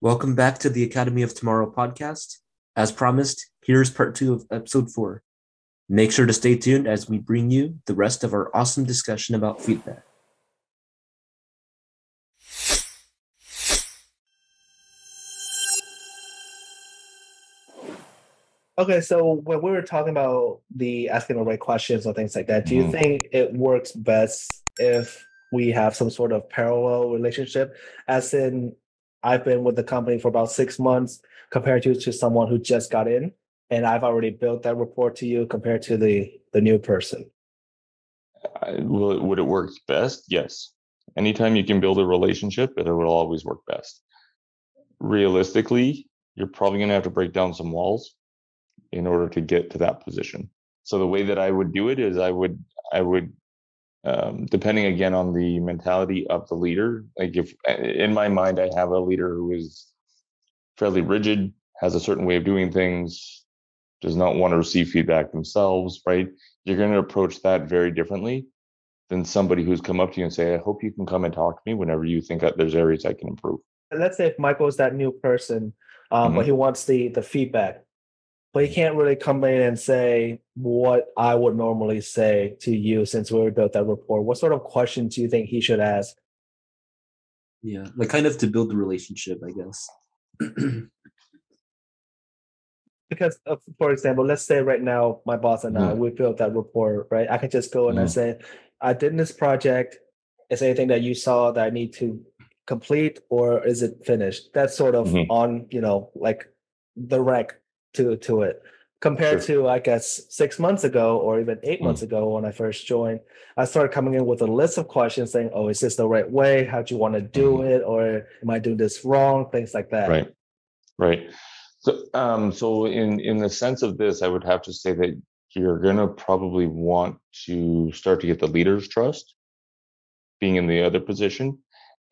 Welcome back to the Academy of Tomorrow podcast. As promised, here's part two of episode four. Make sure to stay tuned as we bring you the rest of our awesome discussion about feedback. Okay, so when we were talking about the asking the right questions or things like that, do you Mhm. think it works best if we have some sort of parallel relationship? As in, I've been with the company for about six months compared to to someone who just got in, and I've already built that rapport to you compared to the the new person. I- will would it work best? Yes. Anytime you can build a relationship, it will always work best. Realistically, you're probably going to have to break down some walls in order to get to that position. So the way that I would do it is I would I would um, depending again on the mentality of the leader. Like if in my mind I have a leader who is fairly rigid, has a certain way of doing things, does not want to receive feedback themselves, right? You're going to approach that very differently than somebody who's come up to you and say, I hope you can come and talk to me whenever you think that there's areas I can improve. And let's say if Michael's that new person, um, but he wants the the feedback, but he can't really come in and say what I would normally say to you since we built that rapport. What sort of questions do you think he should ask? Yeah, like kind of to build the relationship, I guess. Because, uh, for example, let's say right now my boss and I Mhm. we built that rapport, right? I can just go and I Mhm. say, I did this project. Is there anything that you saw that I need to complete, or is it finished? That's sort of Mhm. on, you know, like the direct to to it. Compared Sure. to, I guess, six months ago or even eight months ago when I first joined, I started coming in with a list of questions saying, "Oh, is this the right way? How do you want to do it? Or am I doing this wrong?" Things like that. Right. Right. So, um, so in in the sense of this, I would have to say that you're going to probably want to start to get the leader's trust, being in the other position,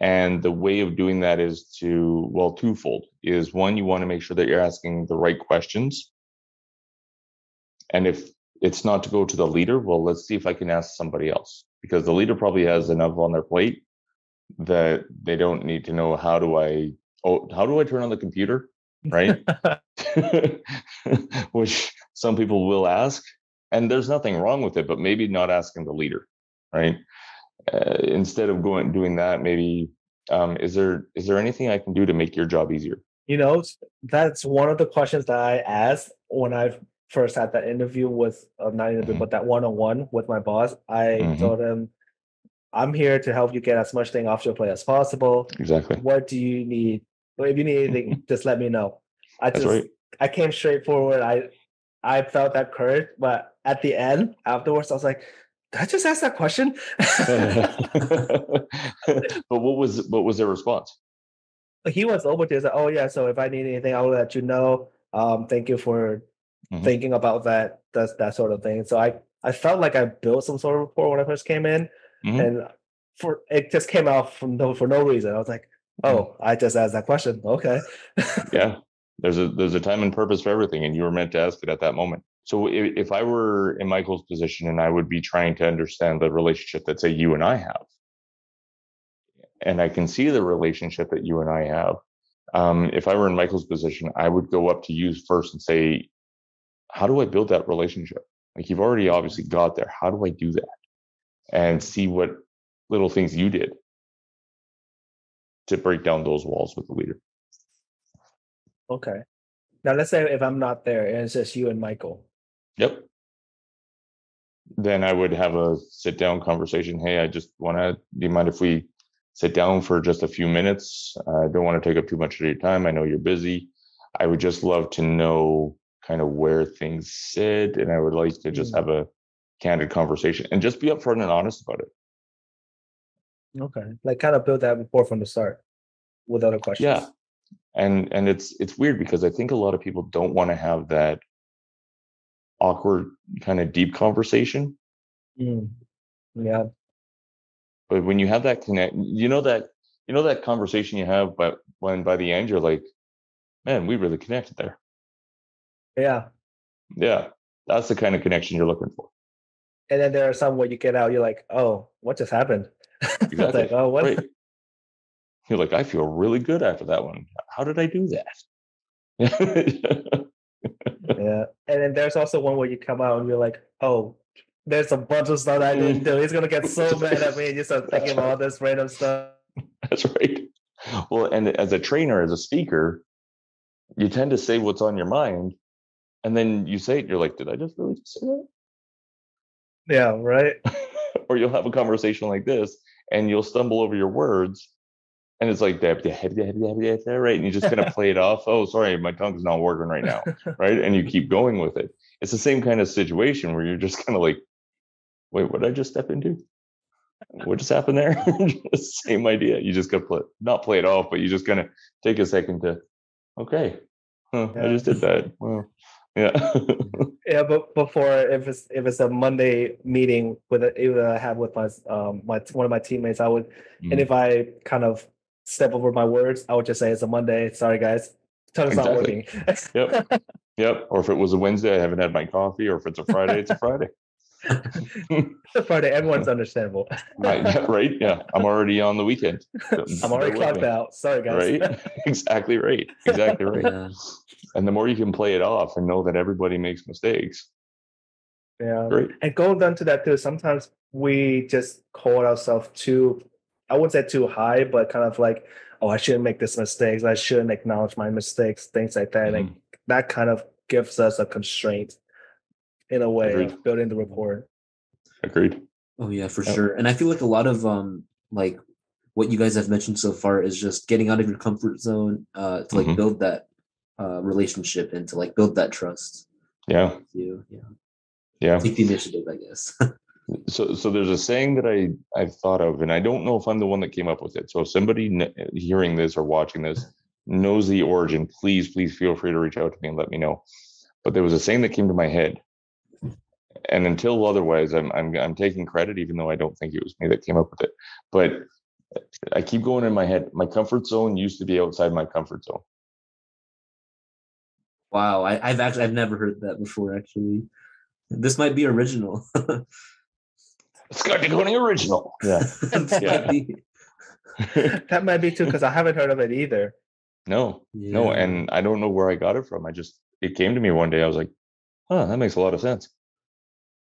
and the way of doing that is to well, twofold. Is one, you want to make sure that you're asking the right questions, and if it's not to go to the leader, well, let's see if I can ask somebody else because the leader probably has enough on their plate that they don't need to know how do I oh how do I turn on the computer right? Which some people will ask, and there's nothing wrong with it, but maybe not asking the leader, right? Uh, instead of going doing that, maybe um, is there is there anything I can do to make your job easier? You know, that's one of the questions that I asked when I first had that interview with, uh, not interview, Mhm. but that one on one with my boss. I Mhm. told him, I'm here to help you get as much thing off your plate as possible. Exactly. What do you need? Well, if you need anything, just let me know. I That's just, right. I came straight forward. I, I felt that courage, but at the end, afterwards, I was like, did I just ask that question? but what was what was their response? he was open to it. Like, oh yeah, so if I need anything, I'll let you know. Um, thank you for Mhm. thinking about that, that's that sort of thing. So I I felt like I built some sort of rapport when I first came in, Mhm. and for it just came out from no for no reason. I was like, oh, I just asked that question. Okay. yeah there's a there's a time and purpose for everything and you were meant to ask it at that moment so if, i were in michael's position and i would be trying to understand the relationship that say you and i have and i can see the relationship that you and i have um, if i were in michael's position i would go up to you first and say how do i build that relationship like you've already obviously got there how do i do that and see what little things you did to break down those walls with the leader Okay. Now let's say if I'm not there and it's just you and Michael. Yep. Then I would have a sit down conversation. Hey, I just want to, do you mind if we sit down for just a few minutes? I don't want to take up too much of your time. I know you're busy. I would just love to know kind of where things sit. And I would like to just Mm. have a candid conversation and just be upfront and honest about it. Okay. Like kind of build that rapport from the start without a question. Yeah. And and it's it's weird because I think a lot of people don't want to have that awkward kind of deep conversation Mm. Yeah. but when you have that connect you know that you know that conversation you have but when by the end you're like man we really connected there Yeah. yeah that's the kind of connection you're looking for And then there are some where you get out, you're like, oh, what just happened? Exactly like, oh, what? right You're like, I feel really good after that one. How did I do that? yeah. And then there's also one where you come out and you're like, oh, there's a bunch of stuff I didn't mm. do. He's gonna get so mad at me and you start thinking about all this random stuff. That's right. Well, and as a trainer, as a speaker, you tend to say what's on your mind, and then you say it, you're like, did I just really just say that? Yeah, right. or you'll have a conversation like this and you'll stumble over your words and it's like that, right? And you just kind of play it off oh sorry my tongue's not working right now right? And you keep going with it. It's the same kind of situation where you're just kind of like wait what did i just step into? What just happened there? Same idea. You just gotta play not play it off but you just gonna take a second to okay huh, yeah. i just did that. Well yeah. yeah, but before if it's if it's a Monday meeting with a, I have with my um my one of my teammates, I would mm. and if I kind of step over my words, I would just say it's a Monday. Sorry guys. Tongue's exactly. not working. yep. Yep. Or if it was a Wednesday, I haven't had my coffee, or if it's a Friday, it's a Friday. Friday, everyone's understandable. right, yeah, right. Yeah. I'm already on the weekend. I'm already clocked out. Sorry guys. Right? exactly right. Exactly right. Yeah and the more you can play it off and know that everybody makes mistakes yeah great and going down to that too sometimes we just hold ourselves too i wouldn't say too high but kind of like oh i shouldn't make this mistakes i shouldn't acknowledge my mistakes things like that mm-hmm. and that kind of gives us a constraint in a way Agreed. of building the rapport Agreed. Oh yeah, for yep. sure. And I feel like a lot of um like what you guys have mentioned so far is just getting out of your comfort zone uh to like mm-hmm. build that uh, relationship and to like build that trust. Yeah. You, yeah. Yeah. Take the initiative, I guess. so, so there's a saying that I I've thought of, and I don't know if I'm the one that came up with it. So, if somebody hearing this or watching this knows the origin, please, please feel free to reach out to me and let me know. But there was a saying that came to my head, and until otherwise, I'm I'm I'm taking credit, even though I don't think it was me that came up with it. But I keep going in my head. My comfort zone used to be outside my comfort zone. Wow, I, have actually I've never heard that before. Actually, this might be original. it's got to go original. Yeah, that, yeah. Might be. that might be too because I haven't heard of it either. No, yeah. no, and I don't know where I got it from. I just it came to me one day. I was like, "Huh, that makes a lot of sense."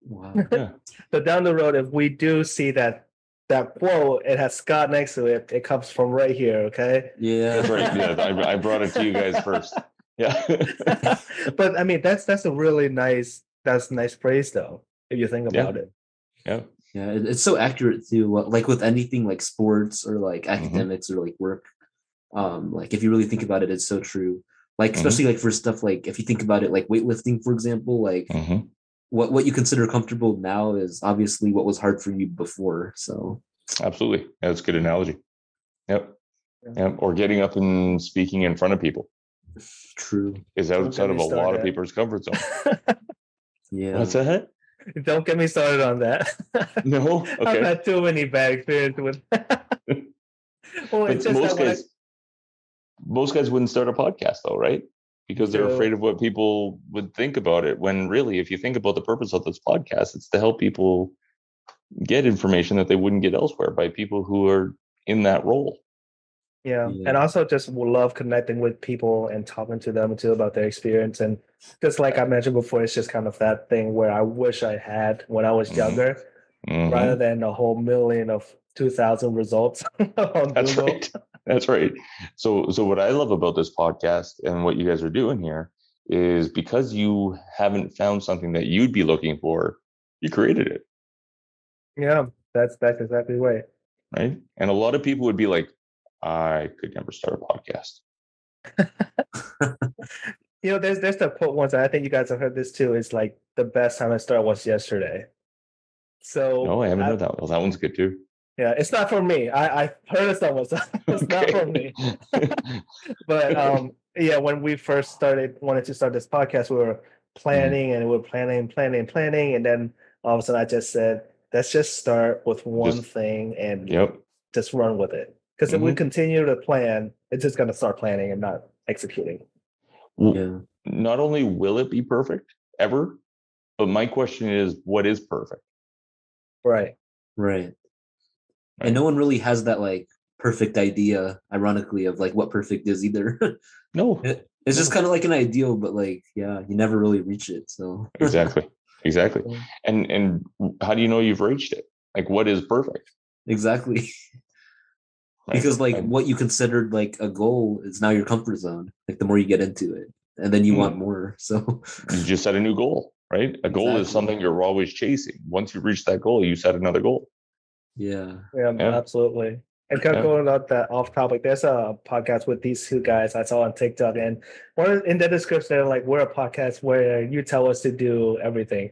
Wow. Yeah. so down the road, if we do see that that quote, it has Scott next to it. It comes from right here. Okay. Yeah. That's right. Yeah, I, I brought it to you guys first. Yeah. but I mean, that's that's a really nice that's nice praise though, if you think about yeah. it. Yeah. Yeah, it's so accurate too. Like with anything like sports or like mm-hmm. academics mm-hmm. or like work. Um, like if you really think about it, it's so true. Like mm-hmm. especially mm-hmm. like for stuff like if you think about it, like weightlifting, for example, like mm-hmm. what what you consider comfortable now is obviously what was hard for you before. So absolutely, that's a good analogy. Yep. Yeah. Yep. Or getting up and speaking in front of people. True. Is outside of a lot of people's comfort zone. yeah. What's that? Don't get me started on that. No. Okay. I've had too many bad experiences with. well, it's just most guys, I... most guys wouldn't start a podcast though, right? Because they're afraid of what people would think about it. When really, if you think about the purpose of this podcast, it's to help people get information that they wouldn't get elsewhere by people who are in that role. Yeah. yeah. And also just love connecting with people and talking to them too about their experience. And just like I mentioned before, it's just kind of that thing where I wish I had when I was mm-hmm. younger, mm-hmm. rather than a whole million of 2000 results That's Google. right. That's right. So, so what I love about this podcast and what you guys are doing here is because you haven't found something that you'd be looking for, you created it. Yeah, that's that's exactly right. Right. And a lot of people would be like, I could never start a podcast. you know, there's there's the quote once, I think you guys have heard this too. Is like the best time I start was yesterday. So no, I haven't I, heard that. Well, that one's good too. Yeah, it's not for me. I I heard it someone. It's not for me. but um, yeah, when we first started, wanted to start this podcast, we were mm-hmm. planning mm. and we were planning, planning, planning, and then all of a sudden, I just said, let's just start with one just, thing and yep. just run with it. Because mm-hmm. if we mm-hmm. continue to plan, it's just going to start planning and not executing. Yeah. Not only will it be perfect ever, but my question is, what is perfect? Right. Right. And no one really has that like perfect idea, ironically, of like what perfect is either. No, It- it's just kind of like an ideal, but like, yeah, you never really reach it. So exactly, exactly. And and how do you know you've reached it? Like, what is perfect? exactly. right? because like And- what you considered like a goal is now your comfort zone. Like the more you get into it, and then you Mhm. want more. So you just set a new goal, right? A goal is something you're always chasing. Once you reach that goal, you set another goal. yeah, Yeah, Yeah. absolutely. And kind of Yeah. going on that off topic, there's a podcast with these two guys I saw on TikTok, and one in the description, like, "We're a podcast where you tell us to do everything."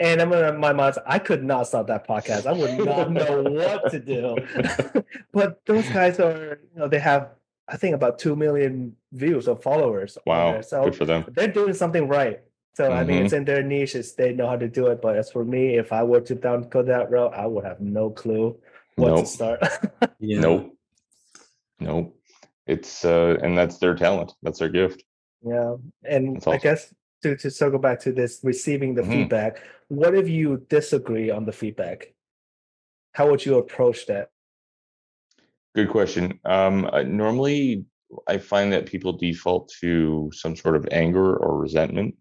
And I'm in my mind, I could not start that podcast. I would not know what to do. but those guys are, you know, they have, I think, about two million views or followers. Wow. So good for them. they're doing something right. So I mean, it's in their niches; they know how to do it. But as for me, if I were to down go that route, I would have no clue what Nope. to start. yeah. Nope. Nope. It's uh and that's their talent. That's their gift. yeah, and That's I guess to to circle back to this receiving the Mhm. feedback, what if you disagree on the feedback? How would you approach that? Good question. Um normally I find that people default to some sort of anger or resentment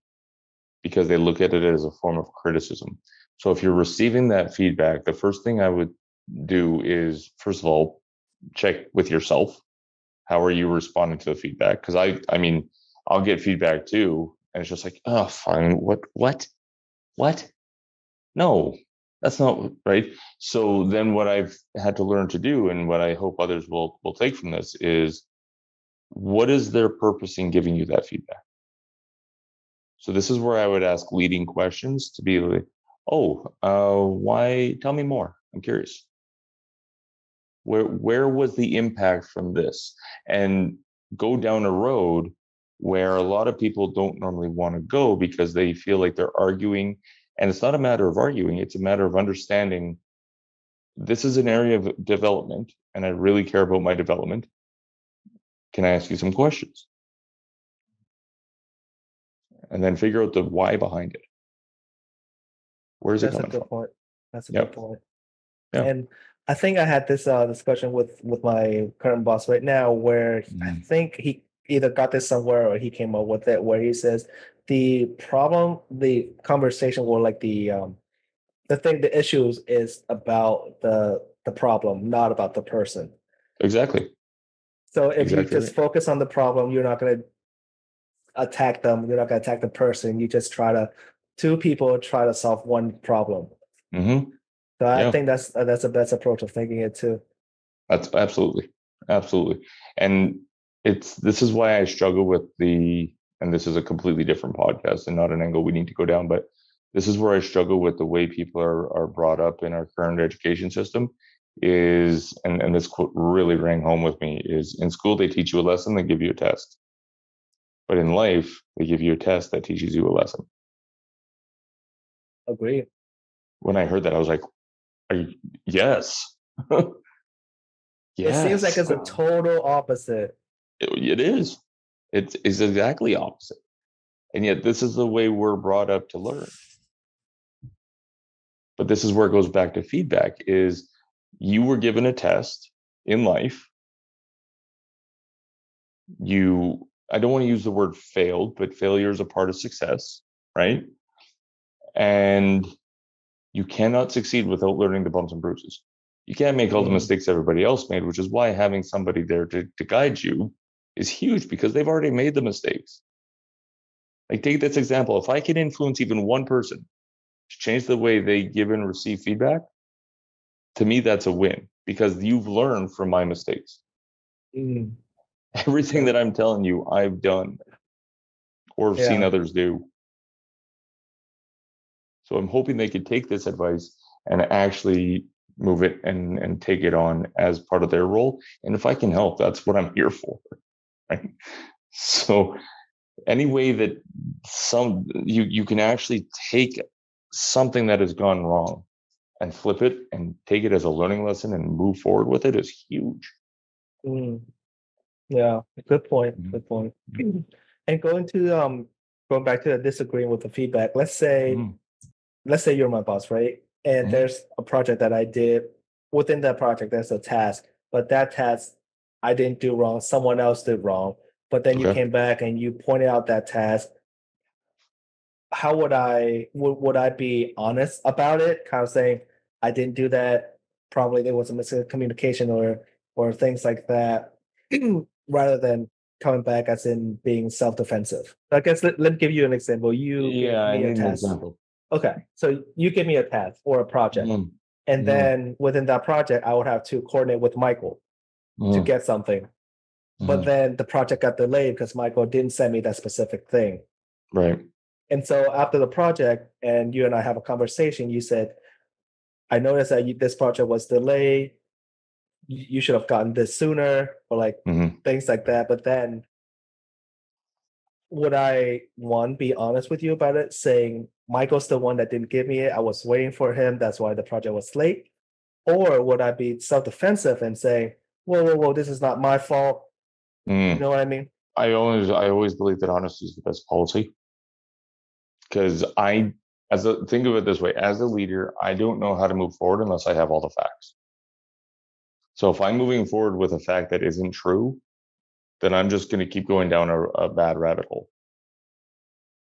because they look at it as a form of criticism. So if you're receiving that feedback, the first thing I would do is first of all check with yourself. How are you responding to the feedback? Because I I mean, I'll get feedback too, and it's just like, oh fine, what what? What? No, that's not right. So then what I've had to learn to do and what I hope others will will take from this is what is their purpose in giving you that feedback? So this is where I would ask leading questions to be like, oh, uh, why? Tell me more. I'm curious. Where where was the impact from this? And go down a road where a lot of people don't normally want to go because they feel like they're arguing. And it's not a matter of arguing, it's a matter of understanding this is an area of development, and I really care about my development. Can I ask you some questions? And then figure out the why behind it. Where's That's it a coming good from? point. That's a Yep. good point. Yeah. And I think I had this uh, discussion with with my current boss right now, where I Mhm. think he either got this somewhere or he came up with it, where he says the problem, the conversation, or like the um, the thing, the issues is about the the problem, not about the person. Exactly. So if Exactly you just focus on the problem, you're not going to attack them. You're not going to attack the person. You just try to two people try to solve one problem. hmm So I Yeah. think that's uh, that's a best approach of thinking it too. That's absolutely, absolutely. And it's this is why I struggle with the, and this is a completely different podcast and not an angle we need to go down, but this is where I struggle with the way people are are brought up in our current education system. Is and and this quote really rang home with me is in school they teach you a lesson, they give you a test, but in life they give you a test that teaches you a lesson. Agree. When I heard that, I was like, you, yes. It seems like it's a total opposite. It, it is. It's, it's exactly opposite. And yet, this is the way we're brought up to learn. But this is where it goes back to feedback is you were given a test in life. You, I don't want to use the word failed, but failure is a part of success, right? And you cannot succeed without learning the bumps and bruises. You can't make all the Mm. mistakes everybody else made, which is why having somebody there to, to guide you is huge because they've already made the mistakes. Like, take this example if I can influence even one person to change the way they give and receive feedback, to me, that's a win because you've learned from my mistakes. Mm, Everything that I'm telling you, I've done or seen others do. So I'm hoping they could take this advice and actually move it and and take it on as part of their role. And if I can help, that's what I'm here for. Right. So any way that some you you can actually take something that has gone wrong and flip it and take it as a learning lesson and move forward with it is huge. mm. Yeah, good point. Mhm. Good point. And going to um going back to the disagreeing with the feedback, let's say Mhm. let's say you're my boss, right? And Mhm. there's a project that I did. Within that project, there's a task but that task I didn't do wrong, someone else did wrong. But then you came back and you pointed out that task. How would I would, would I be honest about it? Kind of saying I didn't do that. Probably there was a miscommunication or or things like that, rather than coming back as in being self defensive. I guess let, let me give you an example. You give Yeah, I me a need an task. example. Okay, so you give me a task or a project, Mm, and Mhm. then within that project, I would have to coordinate with Michael to mm, get something. But mhm. then the project got delayed because Michael didn't send me that specific thing. right. And so after the project, and you and I have a conversation, you said, "I noticed that you, this project was delayed. You should have gotten this sooner, or like Mhm. things like that." But then, would I one be honest with you about it, saying Michael's the one that didn't give me it? I was waiting for him. That's why the project was late. Or would I be self-defensive and say, "Whoa, whoa, whoa! This is not my fault." Mm. You know what I mean? I always I always believe that honesty is the best policy. Because I as a think of it this way, as a leader, I don't know how to move forward unless I have all the facts. So if I'm moving forward with a fact that isn't true, then I'm just going to keep going down a, a bad rabbit hole.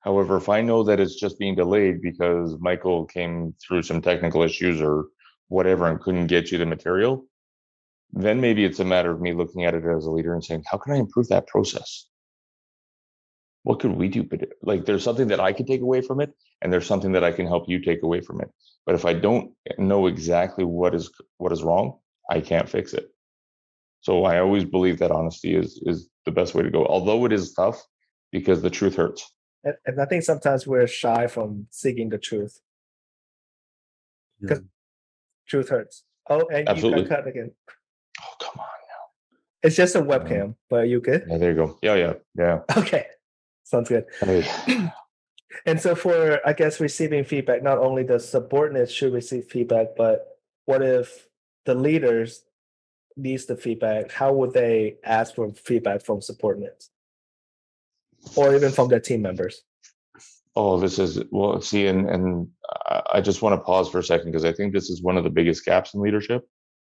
However, if I know that it's just being delayed because Michael came through some technical issues or whatever and couldn't get you the material, then maybe it's a matter of me looking at it as a leader and saying, how can I improve that process? What could we do? But like, there's something that I could take away from it, and there's something that I can help you take away from it. But if I don't know exactly what is what is wrong, I can't fix it. So I always believe that honesty is is the best way to go. Although it is tough because the truth hurts. And, and I think sometimes we're shy from seeking the truth. Yeah. Truth hurts. Oh, and Absolutely. you got cut again. Oh come on. Now. It's just a webcam, but are you good? Yeah, there you go. Yeah, yeah, yeah. Okay, sounds good. Hey. And so, for I guess receiving feedback, not only the subordinates should receive feedback, but what if the leaders needs the feedback? How would they ask for feedback from subordinates, or even from their team members? Oh, this is well. See, and and I just want to pause for a second because I think this is one of the biggest gaps in leadership.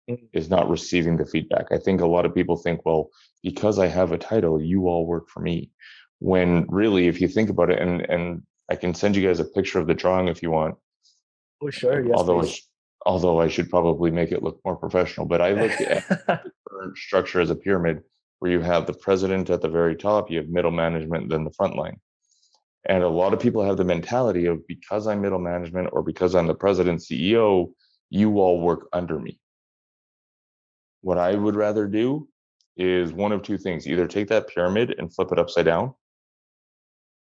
Mm. is not receiving the feedback. I think a lot of people think, well, because I have a title, you all work for me. When really, if you think about it, and and I can send you guys a picture of the drawing if you want. Oh, sure. Yes, although please. although I should probably make it look more professional, but I look at the current structure as a pyramid where you have the president at the very top, you have middle management, then the front line. And a lot of people have the mentality of because I'm middle management or because I'm the president CEO, you all work under me. What I would rather do is one of two things either take that pyramid and flip it upside down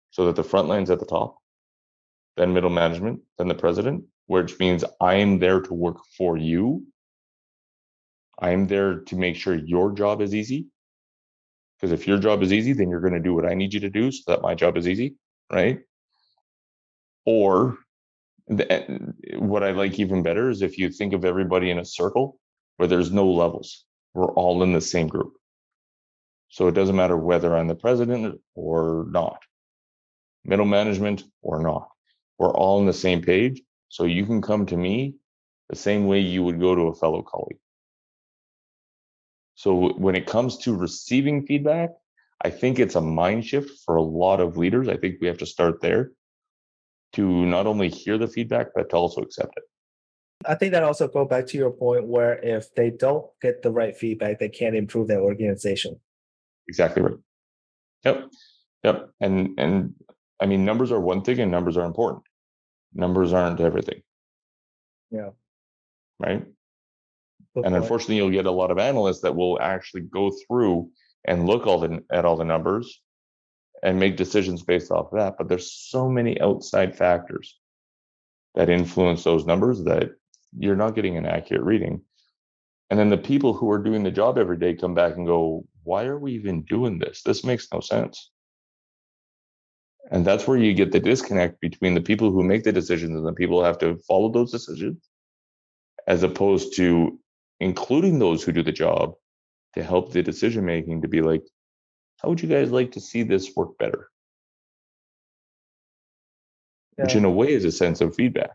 so that the front line's at the top, then middle management, then the president, which means I am there to work for you. I am there to make sure your job is easy. Because if your job is easy, then you're going to do what I need you to do so that my job is easy, right? Or the, eh, what I like even better is if you think of everybody in a circle where there's no levels, we're all in the same group. So it doesn't matter whether I'm the president or not, middle management or not. We're all on the same page. So you can come to me the same way you would go to a fellow colleague. So when it comes to receiving feedback, I think it's a mind shift for a lot of leaders. I think we have to start there to not only hear the feedback, but to also accept it. I think that also go back to your point where if they don't get the right feedback, they can't improve their organization. Exactly right. Yep. Yep. And and I mean numbers are one thing and numbers are important. Numbers aren't everything. Yeah. Right. Good and point. unfortunately you'll get a lot of analysts that will actually go through and look all the at all the numbers and make decisions based off of that but there's so many outside factors that influence those numbers that you're not getting an accurate reading. And then the people who are doing the job every day come back and go why are we even doing this? This makes no sense. And that's where you get the disconnect between the people who make the decisions and the people who have to follow those decisions as opposed to including those who do the job to help the decision making to be like how would you guys like to see this work better? Which in a way is a sense of feedback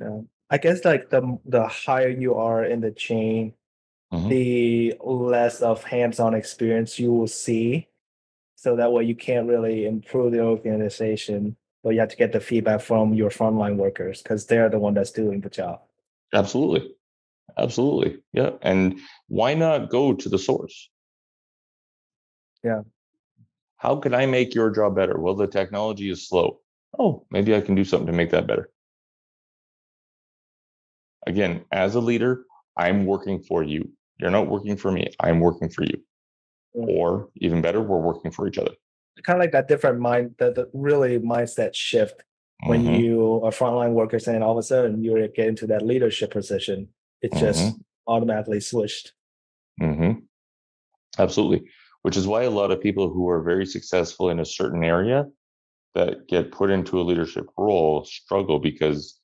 Yeah. I guess like the the higher you are in the chain, Mhm. the less of hands-on experience you will see. So that way you can't really improve the organization, but you have to get the feedback from your frontline workers because they're the one that's doing the job. Absolutely. Absolutely. Yeah. And why not go to the source? Yeah. How can I make your job better? Well, the technology is slow. Oh, maybe I can do something to make that better. Again, as a leader, I'm working for you. You're not working for me. I'm working for you. Or even better, we're working for each other. Kind of like that different mind, the, the really mindset shift when Mhm. you are frontline workers and all of a sudden you get into that leadership position. It just automatically switched. hmm Absolutely. Which is why a lot of people who are very successful in a certain area that get put into a leadership role struggle because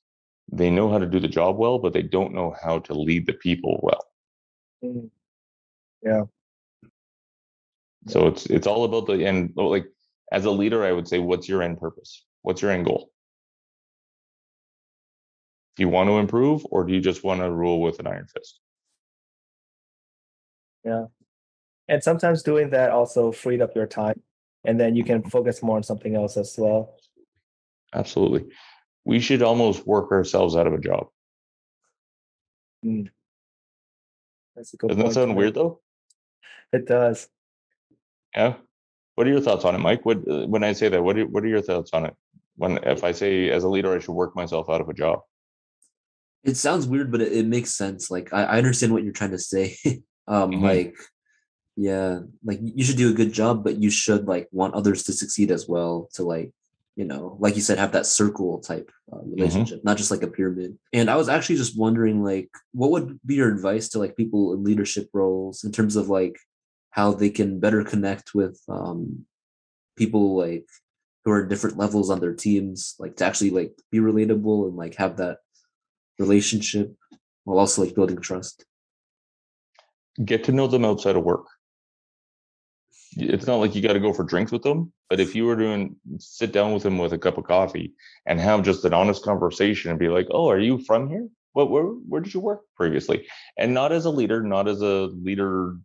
they know how to do the job well, but they don't know how to lead the people well. Mm. Yeah. So it's it's all about the end. Like as a leader, I would say, what's your end purpose? What's your end goal? Do you want to improve, or do you just want to rule with an iron fist? Yeah, and sometimes doing that also freed up your time and then you can focus more on something else as well. Absolutely. We should almost work ourselves out of a job. That's a good Doesn't that sound too. weird though? It does. Yeah. What are your thoughts on it, Mike? What uh, when I say that, what are, what are your thoughts on it? When if I say as a leader I should work myself out of a job? it sounds weird, but it, it makes sense. Like I, I understand what you're trying to say. um, Mhm. like yeah, like you should do a good job, but you should like want others to succeed as well. To like, you know, like you said, have that circle type uh, relationship, not just like a pyramid. And I was actually just wondering, like, what would be your advice to like people in leadership roles in terms of like how they can better connect with um people like who are different levels on their teams, like to actually like be relatable and like have that relationship while also like building trust. Get to know them outside of work. It's not like you got to go for drinks with them, but if you were doing sit down with them with a cup of coffee and have just an honest conversation and be like, "Oh, are you from here? What where where did you work previously?" And not as a leader, not as a leader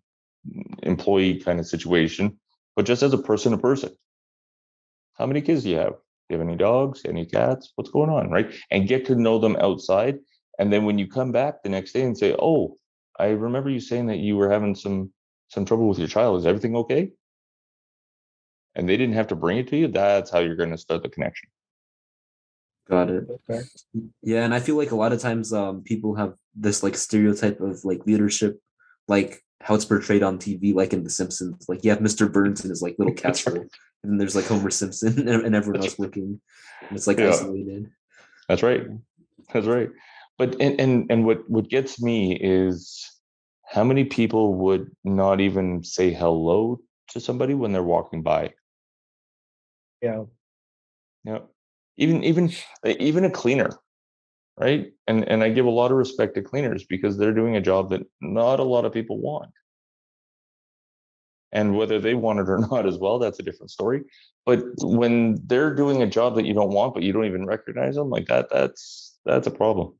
mm, employee kind of situation, but just as a person to person. How many kids do you have? Do you have any dogs? Any cats? What's going on? Right. And get to know them outside. And then when you come back the next day and say, Oh, I remember you saying that you were having some some trouble with your child. Is everything okay? And they didn't have to bring it to you. That's how you're going to start the connection. Got it. Okay. Yeah, and I feel like a lot of times um people have this like stereotype of like leadership, like how it's portrayed on TV, like in The Simpsons. Like you have Mr. Burns in his like little That's right. castle, and then there's like Homer Simpson and, and everyone That's else working. And it's like Yeah. isolated. That's right. That's right. But and and, and what what gets me is how many people would not even say hello to somebody when they're walking by. Yeah. Yeah. Even even even a cleaner, right? And and I give a lot of respect to cleaners because they're doing a job that not a lot of people want. And whether they want it or not as well, that's a different story. But when they're doing a job that you don't want, but you don't even recognize them, like that, that's that's a problem.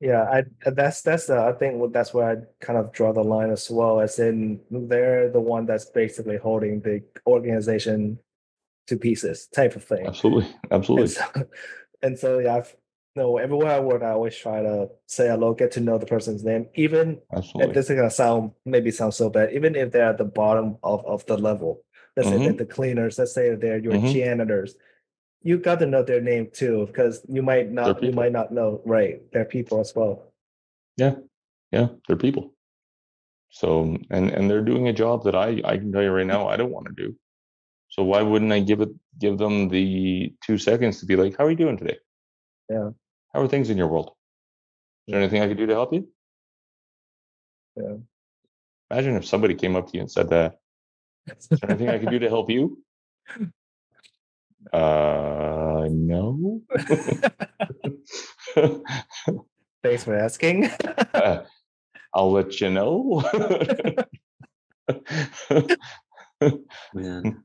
Yeah, I that's that's the I think that's where I kind of draw the line as well, as in they're the one that's basically holding the organization to pieces type of thing. Absolutely. And Absolutely. so, and so yeah, I've no everywhere I work, I always try to say hello, get to know the person's name, even and Absolutely. this is gonna sound maybe sound so bad, even if they're at the bottom of, of the level. Let's say Mhm. they're the cleaners, let's say they're your Mhm. janitors. You got to know their name too, because you might not you might not know, right? They're people as well. Yeah, yeah, they're people. So and and they're doing a job that I I can tell you right now I don't want to do. So why wouldn't I give it give them the two seconds to be like, how are you doing today? Yeah. How are things in your world? Is there anything I could do to help you? Yeah. Imagine if somebody came up to you and said that. Is there anything I could do to help you? Uh no. Thanks for asking. Uh, I'll let you know. Man.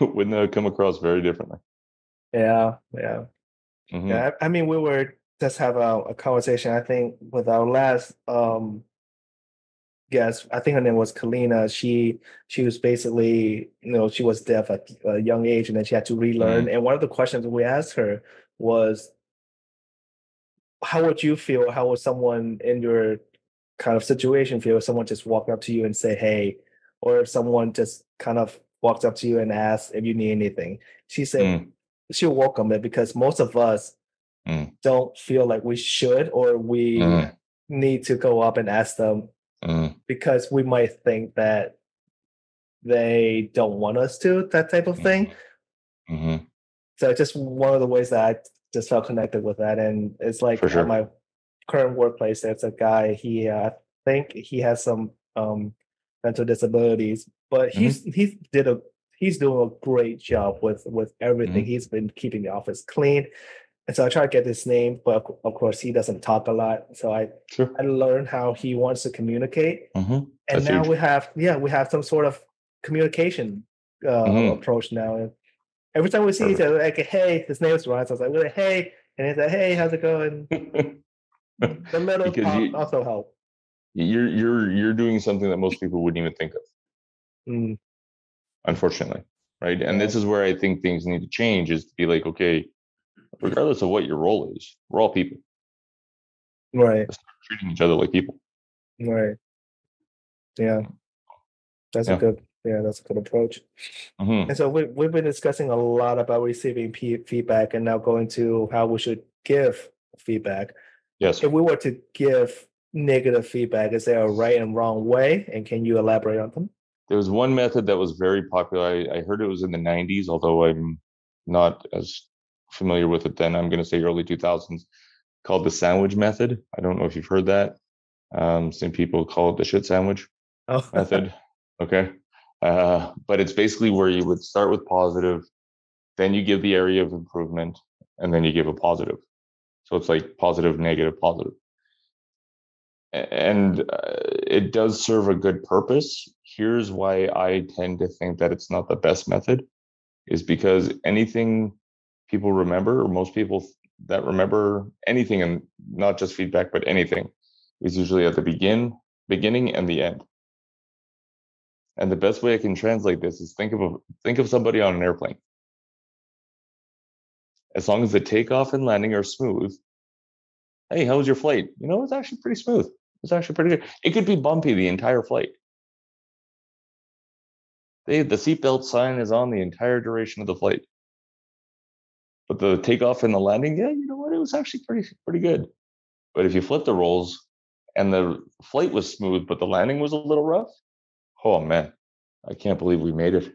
Wouldn't that come across very differently? yeah, yeah. Mhm. Yeah, I, I mean, we were just have a, a conversation. I think with our last um guest, I think her name was Kalina. She she was basically, you know, she was deaf at a young age, and then she had to relearn. And one of the questions we asked her was, "How would you feel? How would someone in your kind of situation feel if someone just walked up to you and say, "Hey," or if someone just kind of walked up to you and asked if you need anything?" She said Mm. she'll welcome it because most of us Mm. don't feel like we should or we Mm. need to go up and ask them Mm. because we might think that they don't want us to that type of thing hmm so it's just one of the ways that i just felt connected with that and it's like sure. at my current workplace there's a guy he uh, i think he has some um mental disabilities but Mm-hmm. he's he's did a he's doing a great job with with everything Mm-hmm. he's been keeping the office clean and so i try to get his name but of course he doesn't talk a lot. So i Sure. i learned how he wants to communicate. Hmm and That's now huge. we have yeah we have some sort of communication uh, Mhm. approach now. And every time we see each other like hey his name is Ryan so I was like hey and he's like hey how's it going? The talk you- also help. you're you're you're doing something that most people wouldn't even think of. Mm, unfortunately right? And this is where i think things need to change is to be like okay regardless of what your role is we're all people. Right. Treating each other like people. Right. Yeah. That's Yeah. a good yeah that's a good approach. Mhm. and so we, we've been discussing a lot about receiving p- feedback and now going to how we should give feedback. Yes. If we were to give negative feedback is there a right and wrong way? And can you elaborate on them? There was one method that was very popular. I, I heard it was in the 90s although i'm not as familiar with it then i'm going to say early 2000s called the sandwich method i don't know if you've heard that um, some people call it the shit sandwich oh method. Okay. Uh, but it's basically where you would start with positive, then you give the area of improvement, and then you give a positive. So it's like positive, negative, positive. And uh, it does serve a good purpose. Here's why I tend to think that it's not the best method is because anything people remember, or most people that remember anything and not just feedback, but anything, is usually at the begin, beginning and the end. And the best way I can translate this is think of a, think of somebody on an airplane. As long as the takeoff and landing are smooth. Hey, how was your flight? You know, it's actually pretty smooth. It's actually pretty good. It could be bumpy the entire flight. They, the seatbelt sign is on the entire duration of the flight. But the takeoff and the landing, yeah, you know what? It was actually pretty pretty good. But if you flip the roles and the flight was smooth, but the landing was a little rough, oh man, I can't believe we made it.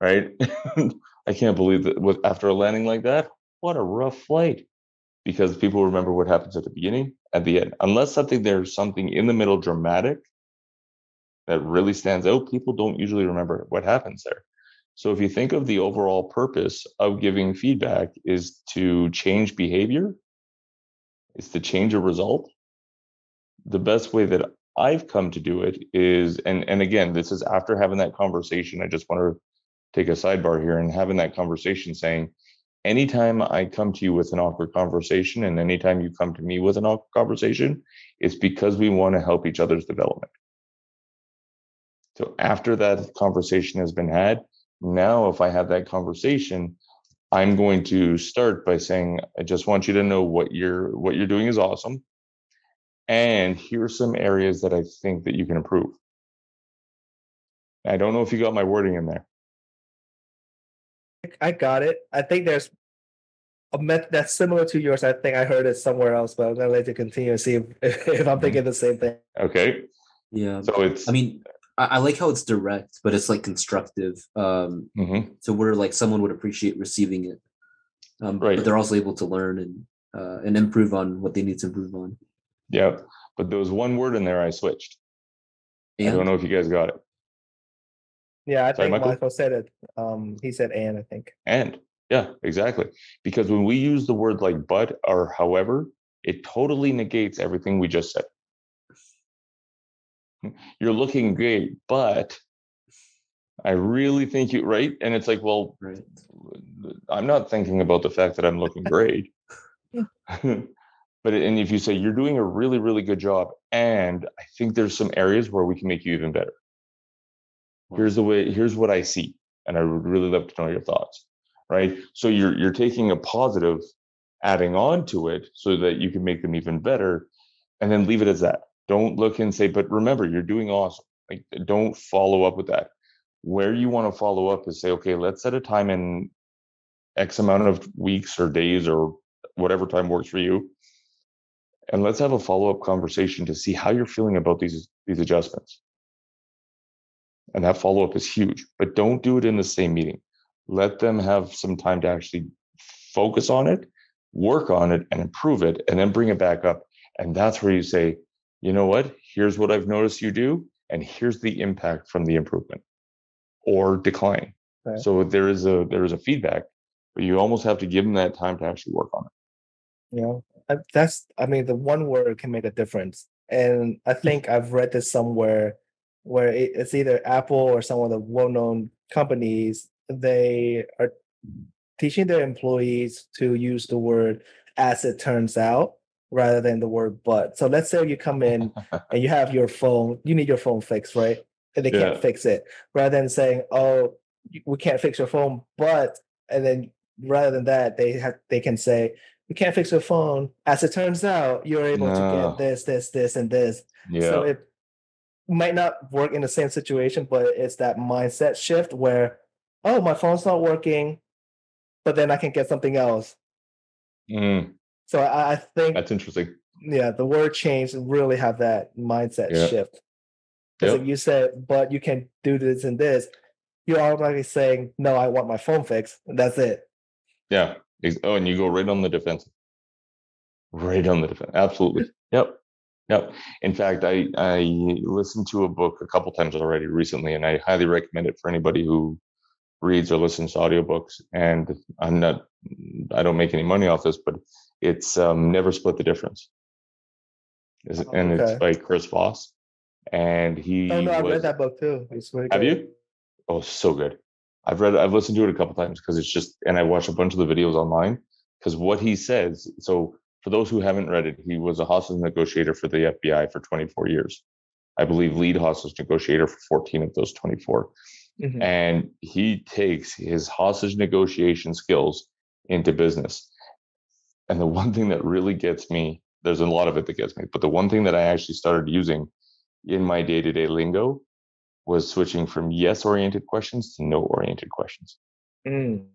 Right? I can't believe that with after a landing like that, what a rough flight. Because people remember what happens at the beginning, at the end. Unless something there's something in the middle dramatic that really stands out, people don't usually remember what happens there. So if you think of the overall purpose of giving feedback is to change behavior, is to change a result, the best way that I've come to do it is, and and again, this is after having that conversation. I just want to take a sidebar here and having that conversation saying, anytime I come to you with an awkward conversation, and anytime you come to me with an awkward conversation, it's because we want to help each other's development. So after that conversation has been had, now if I have that conversation, I'm going to start by saying, I just want you to know what you're what you're doing is awesome. And here's some areas that I think that you can improve. I don't know if you got my wording in there. I got it. I think there's a method that's similar to yours. I think I heard it somewhere else, but I'm gonna let you continue and see if, if I'm mm-hmm. thinking the same thing. Okay. Yeah. So it's I mean, I, I like how it's direct, but it's like constructive. Um, Mhm. so where like someone would appreciate receiving it, um, Right. but they're also able to learn and uh, and improve on what they need to improve on. yeah. But there was one word in there I switched. I don't know if you guys got it. Yeah, I Sorry, think Michael? Michael? said it. Um, he said and I think. And yeah, exactly. Because when we use the word like but or however, it totally negates everything we just said. You're looking great, but I really think you right. And it's like, well, right. I'm not thinking about the fact that I'm looking great. but and if you say you're doing a really really good job and i think there's some areas where we can make you even better here's the way here's what i see and i would really love to know your thoughts right so you're you're taking a positive adding on to it so that you can make them even better and then leave it as that don't look and say but remember you're doing awesome. Like don't follow up with that. Where you want to follow up is say okay let's set a time in x amount of weeks or days or whatever time works for you. And let's have a follow-up conversation to see how you're feeling about these these adjustments. And that follow-up is huge but don't do it in the same meeting. Let them have some time to actually focus on it work on it and improve it and then bring it back up. And that's where you say you know what here's what i've noticed you do and here's the impact from the improvement or decline okay. so there is a there is a feedback but you almost have to give them that time to actually work on it yeah that's i mean the one word can make a difference and i mm. think i've read this somewhere where it's either apple or some of the well-known companies they are teaching their employees to use the word as it turns out rather than the word but so let's say you come in and you have your phone you need your phone fixed right and they can't fix it rather than saying oh we can't fix your phone but and then rather than that they have they can say we can't fix your phone. As it turns out, you're able no. to get this, this, this, and this. Yeah. So it might not work in the same situation, but it's that mindset shift where, oh, my phone's not working, but then I can get something else. Mm. So I, I, think that's interesting. Yeah, the word change really have that mindset yeah. shift. Because yep. if you said, but you can do this and this, you're automatically saying, no, I want my phone fixed. And that's it. Yeah. Oh, and you go right on the defense. Right on the defense. Absolutely. Yep. Yep. In fact, I I listened to a book a couple times already recently, and I highly recommend it for anybody who reads or listens to audiobooks. And I'm not I don't make any money off this, but it's um, Never Split the Difference. Is oh, and okay. it's by Chris Voss. And he Oh no, I read that book too. Have you? Oh, so good. I've read, I've listened to it a couple times because it's just, and I watched a bunch of the videos online because what he says. So for those who haven't read it, he was a hostage negotiator for the FBI for 24 years. I believe lead hostage negotiator for 14 of those 24. Mm-hmm. And he takes his hostage negotiation skills into business. And the one thing that really gets me, there's a lot of it that gets me, but the one thing that I actually started using in my day to day lingo was switching from yes oriented questions to no oriented questions. Mm.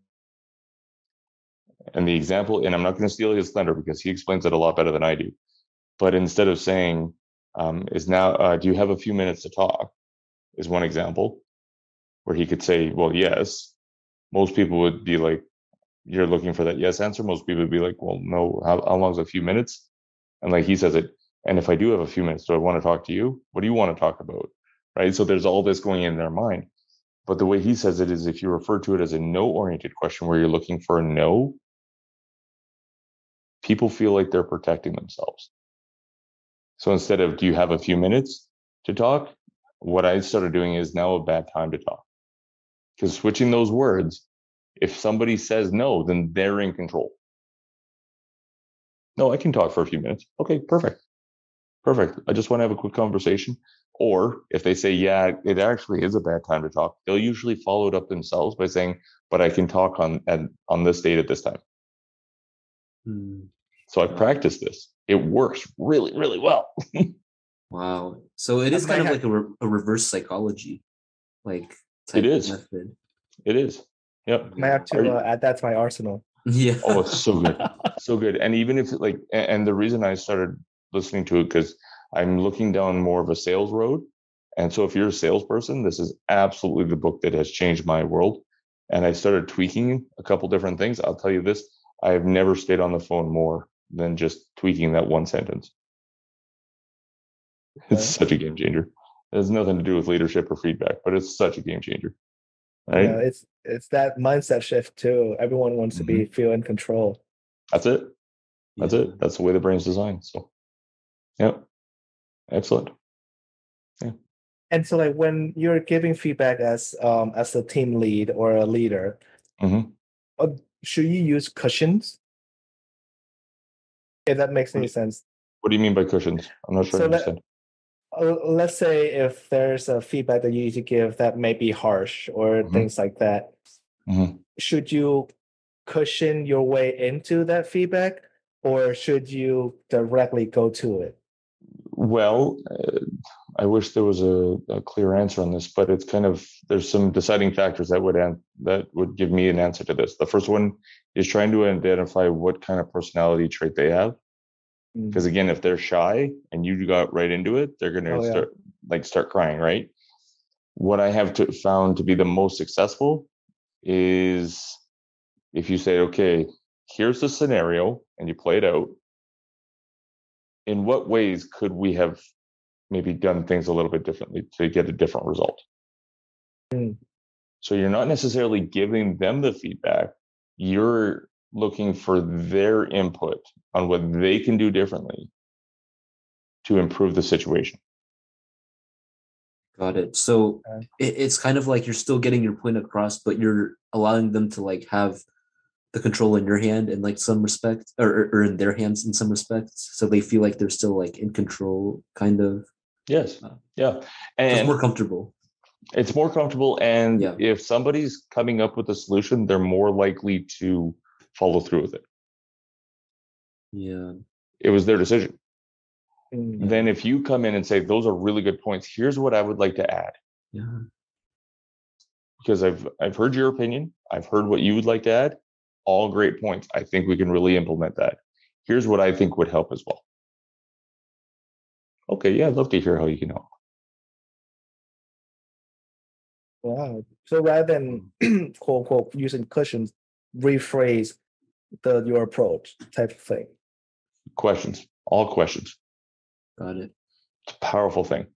And the example, and I'm not going to steal his thunder because he explains it a lot better than I do. But instead of saying, um, is now, uh, do you have a few minutes to talk? Is one example where he could say, well, yes. Most people would be like, you're looking for that yes answer. Most people would be like, well, no, how, how long is a few minutes? And like he says it, and if I do have a few minutes, do I want to talk to you? What do you want to talk about? right? So there's all this going in their mind. But the way he says it is if you refer to it as a no oriented question where you're looking for a no, people feel like they're protecting themselves. So instead of, do you have a few minutes to talk? What I started doing is now a bad time to talk. Because switching those words, if somebody says no, then they're in control. No, I can talk for a few minutes. Okay, perfect. Perfect. I just want to have a quick conversation. Or if they say, yeah, it actually is a bad time to talk, they'll usually follow it up themselves by saying, but I can talk on and on this date at this time. Hmm. So I practiced this. It works really, really well. wow. So it is kind of like a, re- a reverse psychology, like it is. Method. It is. Yep. I have to uh, add that to my arsenal. Yeah. Oh, it's so good, so good. And even if like, and the reason I started listening to it because I'm looking down more of a sales road. And so if you're a salesperson, this is absolutely the book that has changed my world. And I started tweaking a couple different things. I'll tell you this I have never stayed on the phone more than just tweaking that one sentence. Okay. It's such a game changer. It has nothing to do with leadership or feedback, but it's such a game changer. Right? Yeah, it's it's that mindset shift too. Everyone wants mm-hmm. to be mm-hmm. feel in control. That's it. That's yeah. it. That's the way the brain's designed. So, yep. Excellent. Yeah. And so, like when you're giving feedback as um, as a team lead or a leader, mm-hmm. uh, should you use cushions? If that makes any sense. What do you mean by cushions? I'm not sure So I let- understand. Let's say if there's a feedback that you need to give that may be harsh or Mhm. things like that Mhm. should you cushion your way into that feedback or should you directly go to it Well, uh, I wish there was a, a clear answer on this, but it's kind of there's some deciding factors that would an, that would give me an answer to this. The first one is trying to identify what kind of personality trait they have. Mm. Because again, if they're shy and you got right into it, they're gonna Oh, yeah. start like start crying, right? What I have to, found to be the most successful is if you say, okay, here's the scenario, and you play it out. In what ways could we have maybe done things a little bit differently to get a different result? Mm. So you're not necessarily giving them the feedback. You're looking for their input on what they can do differently to improve the situation. Got it. So Okay. it, it's kind of like you're still getting your point across, but you're allowing them to like have the control in your hand in like some respect, or, or- or in their hands in some respects. So they feel like they're still like in control, kind of. Yes. Uh, Yeah. So it's more comfortable. it's more comfortable. And Yeah. if somebody's coming up with a solution, they're more likely to follow through with it. Yeah. It was their decision. Mm. Then if you come in and say, those are really good points, here's what I would like to add. Yeah. because I've I've heard your opinion. I've heard what you would like to add. All great points. I think we can really implement that. Here's what I think would help as well. Okay, yeah, I'd love to hear how you can help. Wow. So rather than quote unquote using cushions, rephrase the your approach type of thing. Questions, all questions. Got it. It's a powerful thing.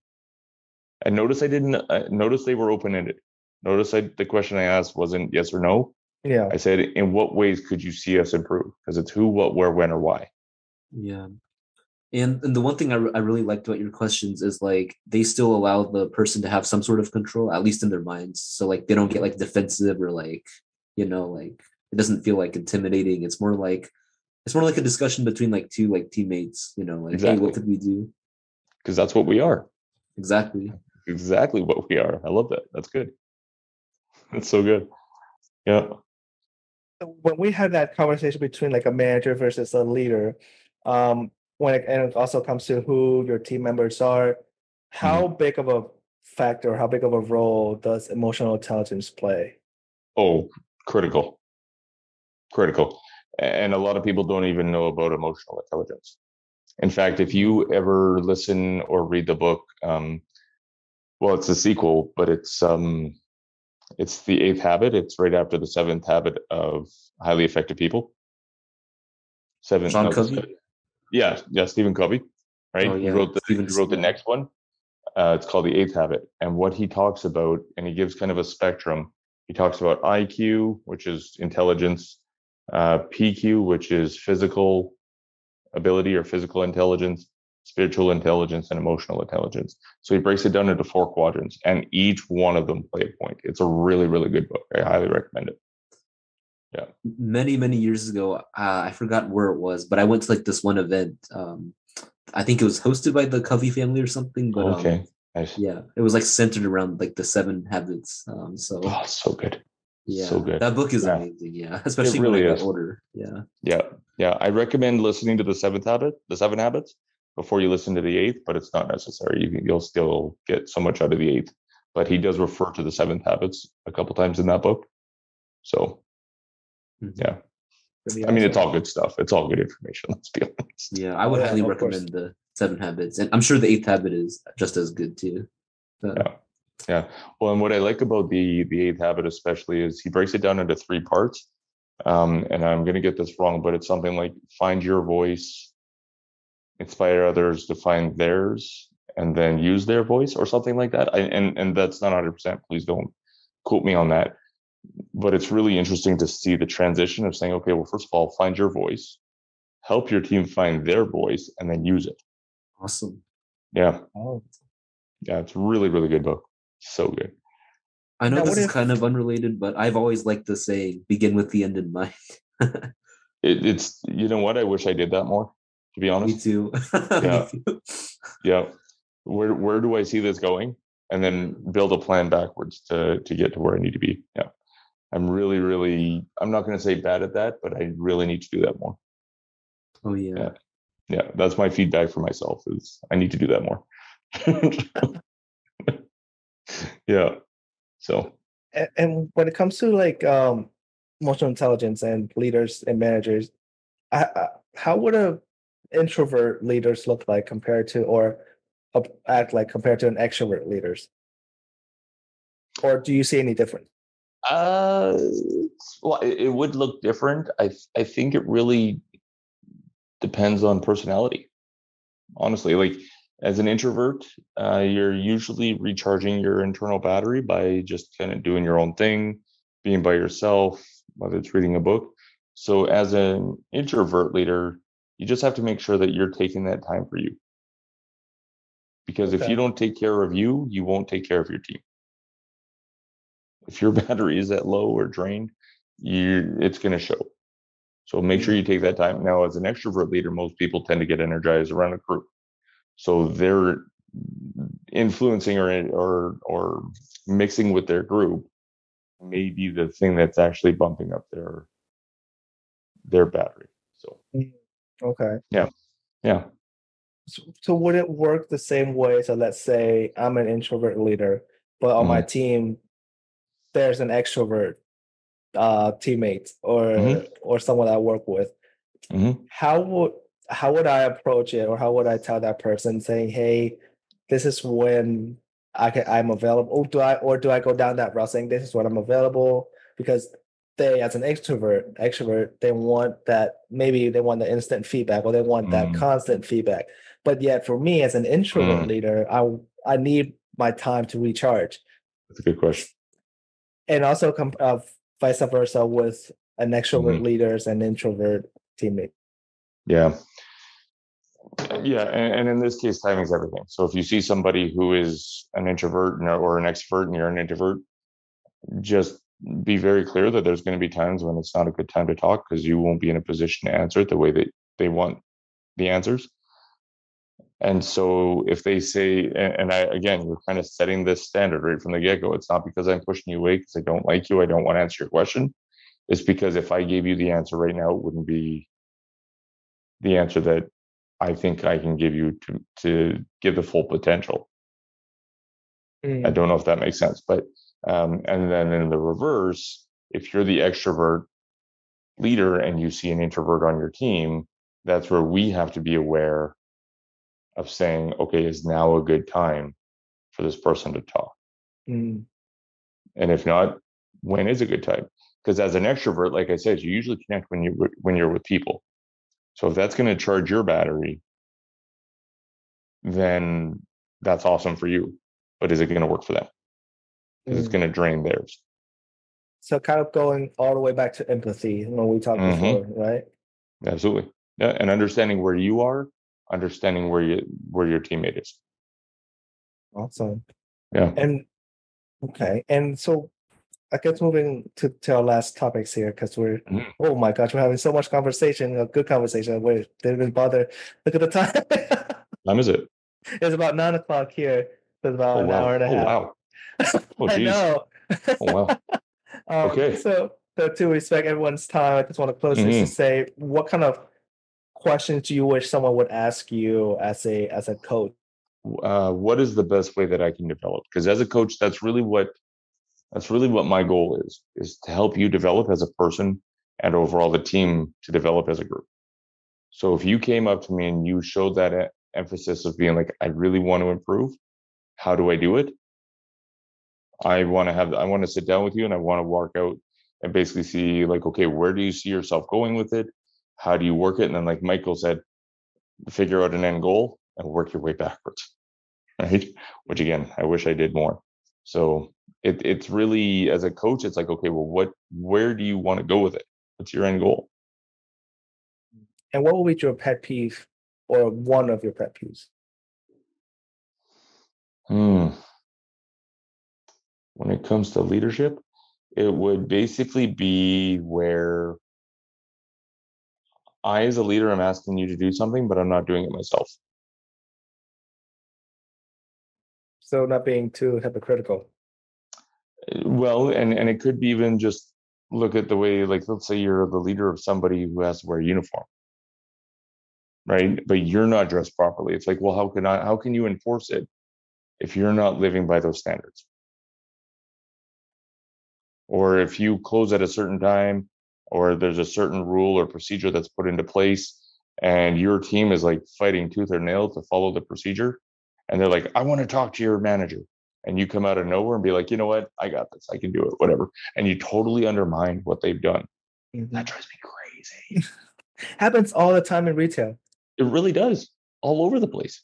And notice I didn't uh, notice they were open ended. Notice I, the question I asked wasn't yes or no. Yeah. I said, in what ways could you see us improve? Because it's who, what, where, when, or why. Yeah. And, and the one thing I, re- I really liked about your questions is like they still allow the person to have some sort of control, at least in their minds. So like they don't get like defensive or like, you know, like it doesn't feel like intimidating. It's more like it's more like a discussion between like two like teammates, you know, like, hey, what could we do? Because that's what we are. Exactly. Exactly what we are. I love that. That's good. That's so good. Yeah. when we have that conversation between like a manager versus a leader, um, when it, and it also comes to who your team members are, how big of a factor, how big of a role does emotional intelligence play? Oh, critical. Critical. And a lot of people don't even know about emotional intelligence. In fact, if you ever listen or read the book, um, well, it's a sequel, but it's um, it's the eighth habit. It's right after the seventh habit of highly effective people. Seven. No, Covey? Yeah, yeah, Stephen Covey, right? Oh, he wrote the Stephen- he wrote the next one. Uh, it's called the eighth habit, and what he talks about, and he gives kind of a spectrum. He talks about IQ, which is intelligence, uh, PQ, which is physical ability or physical intelligence, spiritual intelligence, and emotional intelligence. So he breaks it down into four quadrants, and each one of them play a point. It's a really, really good book. I highly recommend it. Yeah. Many, many years ago, uh, I forgot where it was, but I went to like this one event. Um, I think it was hosted by the Covey family or something. But um, okay, nice. yeah, it was like centered around like the seven habits. Um, so Oh, so good. Yeah, so good. that book is Yeah. amazing. Yeah, especially really when I is. got older. Yeah, Yeah, yeah. I recommend listening to the seventh habit, the seven habits, before you listen to the eighth, but it's not necessary. You can, you'll still get so much out of the eighth. But he does refer to the seventh habits a couple times in that book. So Mhm. yeah, I mean, it's all good stuff. It's all good information. Let's be honest. yeah. I would Yeah, highly of course. recommend the seven habits, and I'm sure the eighth habit is just as good too. Uh, Yeah. Yeah. Well, and what I like about the the eighth habit especially is he breaks it down into three parts. Um, and I'm gonna get this wrong, but it's something like find your voice, inspire others to find theirs, and then use their voice or something like that. I, and and that's not 100. percent Please don't quote me on that. But it's really interesting to see the transition of saying, okay, well, first of all, find your voice, help your team find their voice, and then use it. Awesome. Yeah, Oh, yeah, it's a really really good book. So good. I know Now, this what is if- kind of unrelated, but I've always liked the saying "begin with the end in mind." It, it's you know what I wish I did that more. To be honest, Me too. Yeah. Yeah. Where where do I see this going? And then build a plan backwards to to get to where I need to be. Yeah. I'm really, really I'm not gonna say bad at that, but I really need to do that more. Oh yeah. Yeah. Yeah. That's my feedback for myself is I need to do that more. yeah. So and, and when it comes to like um emotional intelligence and leaders and managers I, I, how would a introvert leaders look like compared to or act like compared to an extrovert leaders or do you see any difference Uh, well, it, it would look different. I I think it really depends on personality. Honestly, like as an introvert, uh, you're usually recharging your internal battery by just kind of doing your own thing, being by yourself, whether it's reading a book. So, as an introvert leader, you just have to make sure that you're taking that time for you. Because if you don't take care of you, you won't take care of your team if your battery is that low or drained, you it's going to show. So make sure you take that time. Now, as an extrovert leader, most people tend to get energized around a group, so they're influencing or or or mixing with their group may be the thing that's actually bumping up their their battery. So okay yeah, so, so would it work the same way so let's say i'm an introvert leader but on my team there's an extrovert uh teammate or Mhm. or someone i work with Mhm. how would how would i approach it or how would i tell that person saying hey this is when i can i'm available or do i or do i go down that route saying this is when i'm available because they as an extrovert extrovert they want that maybe they want the instant feedback or they want that Mm. constant feedback but yet for me as an introvert Mm. leader i i need my time to recharge that's a good question. and also uh, vice versa with an extrovert Mhm. leaders and introvert teammate Yeah. Yeah, and, and in this case, timing is everything. So if you see somebody who is an introvert or an extrovert and you're an introvert, just be very clear that there's going to be times when it's not a good time to talk because you won't be in a position to answer it the way that they want the answers. And so if they say, and, and I again, you're kind of setting this standard right from the get go. It's not because I'm pushing you away because I don't like you. I don't want to answer your question. It's because if I gave you the answer right now, it wouldn't be the answer that I think I can give you to to give the full potential. Mm. I don't know if that makes sense, but um, and then in the reverse, if you're the extrovert leader and you see an introvert on your team, that's where we have to be aware of saying, okay, is now a good time for this person to talk? Mm. And if not, when is a good time? Because as an extrovert, like I said, you usually connect when you when you're with people. So if that's going to charge your battery, then that's awesome for you. But is it going to work for them? Because it's Mm. going to drain theirs. So kind of going all the way back to empathy when we talked Mhm. before, right? Absolutely. Yeah, and understanding where you are, understanding where you where your teammate is. Awesome. Yeah. And okay, and so I guess moving to, to our last topics here because we're Mhm. oh my gosh, we're having so much conversation, a good conversation. We didn't even bother. Look at the time. Time is it? it's about nine o'clock here. It's about Oh an wow. hour and a Oh half. wow. Oh I know. Oh wow. Um, Okay. So, so to respect everyone's time, I just want to close this Mhm. to say, what kind of questions do you wish someone would ask you as a as a coach? uh, what is the best way that I can develop? Because as a coach, that's really what that's really what my goal is is to help you develop as a person and overall the team to develop as a group. So if you came up to me and you showed that emphasis of being like, I really want to improve, how do I do it? I want to have I want to sit down with you and I want to work out and basically see like, okay, where do you see yourself going with it? How do you work it? And then like Michael said, figure out an end goal and work your way backwards. Right. Which again, I wish I did more. So it, it's really as a coach, it's like, okay, well, what where do you want to go with it? What's your end goal? And what would be your pet peeve or one of your pet peeves? Hmm. When it comes to leadership, it would basically be where I, as a leader, am asking you to do something, but I'm not doing it myself. So not being too hypocritical. Well, and and it could be even just look at the way, like, let's say you're the leader of somebody who has to wear a uniform, right? But you're not dressed properly. It's like, well, how can I? How can you enforce it if you're not living by those standards? Or if you close at a certain time, or there's a certain rule or procedure that's put into place, and your team is like fighting tooth or nail to follow the procedure, and they're like, I want to talk to your manager and you come out of nowhere and be like, you know what, I got this, I can do it, whatever, and you totally undermine what they've done. Mm-hmm. That drives me crazy. Happens all the time in retail. It really does, all over the place.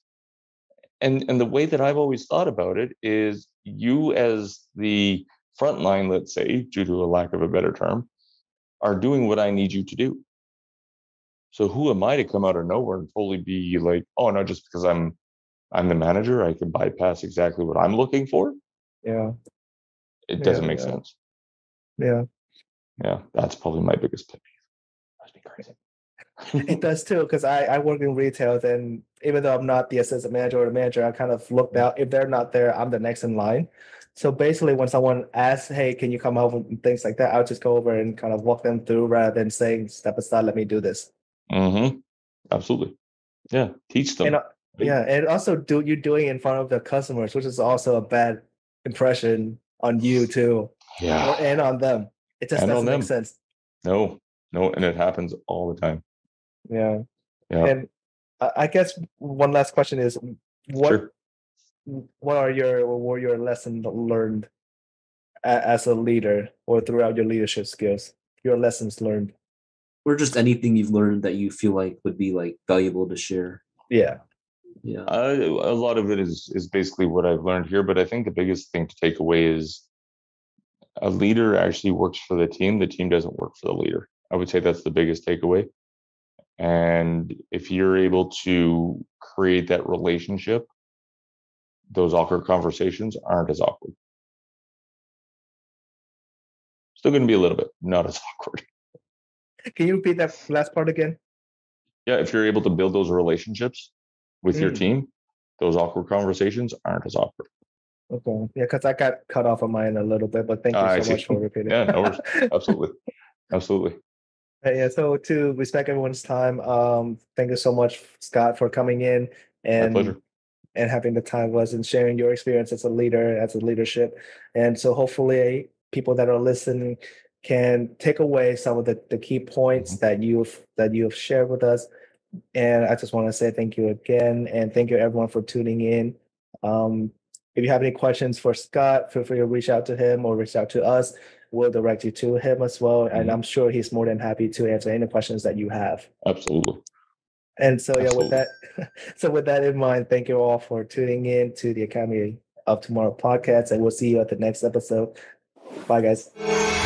And and the way that I've always thought about it is, you as the front line, let's say, due to a lack of a better term, are doing what I need you to do. So who am I to come out of nowhere and totally be like, oh no, just because I'm I'm the manager, I can bypass exactly what I'm looking for. Yeah. It doesn't yeah, make yeah. sense. Yeah. Yeah. That's probably my biggest pet peeve. That's me crazy. it does too, because I, I work in retail, and even though I'm not the assistant manager or the manager, I kind of look out. If they're not there, I'm the next in line. So basically, when someone asks, "Hey, can you come over?" and things like that, I'll just go over and kind of walk them through rather than saying, "Step aside, let me do this." Mm-hmm. Absolutely. Yeah. Teach them. And, yeah, and also do you doing in front of the customers, which is also a bad impression on you too. Yeah, and on them. It just and doesn't make sense. No, no, and it happens all the time. Yeah, yeah. And I guess one last question is, what sure. what are your what were your lessons learned as a leader or throughout your leadership skills? Your lessons learned, or just anything you've learned that you feel like would be like valuable to share. Yeah yeah. Uh, a lot of it is is basically what i've learned here but i think the biggest thing to take away is a leader actually works for the team. The team doesn't work for the leader. I would say that's the biggest takeaway. And if you're able to create that relationship those awkward conversations aren't as awkward. Still going to be a little bit not as awkward. Can you repeat that last part again? Yeah if you're able to build those relationships with mm. your team, those awkward conversations aren't as awkward. Okay. Yeah, because I got cut off of mine a little bit, but thank you uh, so much for repeating. yeah, no worries. Absolutely. Absolutely. Yeah, so to respect everyone's time, um, thank you so much, Scott, for coming in and and having the time was us and sharing your experience as a leader, as a leadership. And so hopefully people that are listening can take away some of the, the key points mm-hmm. that you've that you've shared with us and I just want to say thank you again. And thank you everyone for tuning in. Um, if you have any questions for Scott, feel free to reach out to him or reach out to us. We'll direct you to him as well. Mm-hmm. And I'm sure he's more than happy to answer any questions that you have. Absolutely. And so, yeah, with that, so with that in mind, thank you all for tuning in to the Academy of Tomorrow podcast, and we'll see you at the next episode. Bye, guys.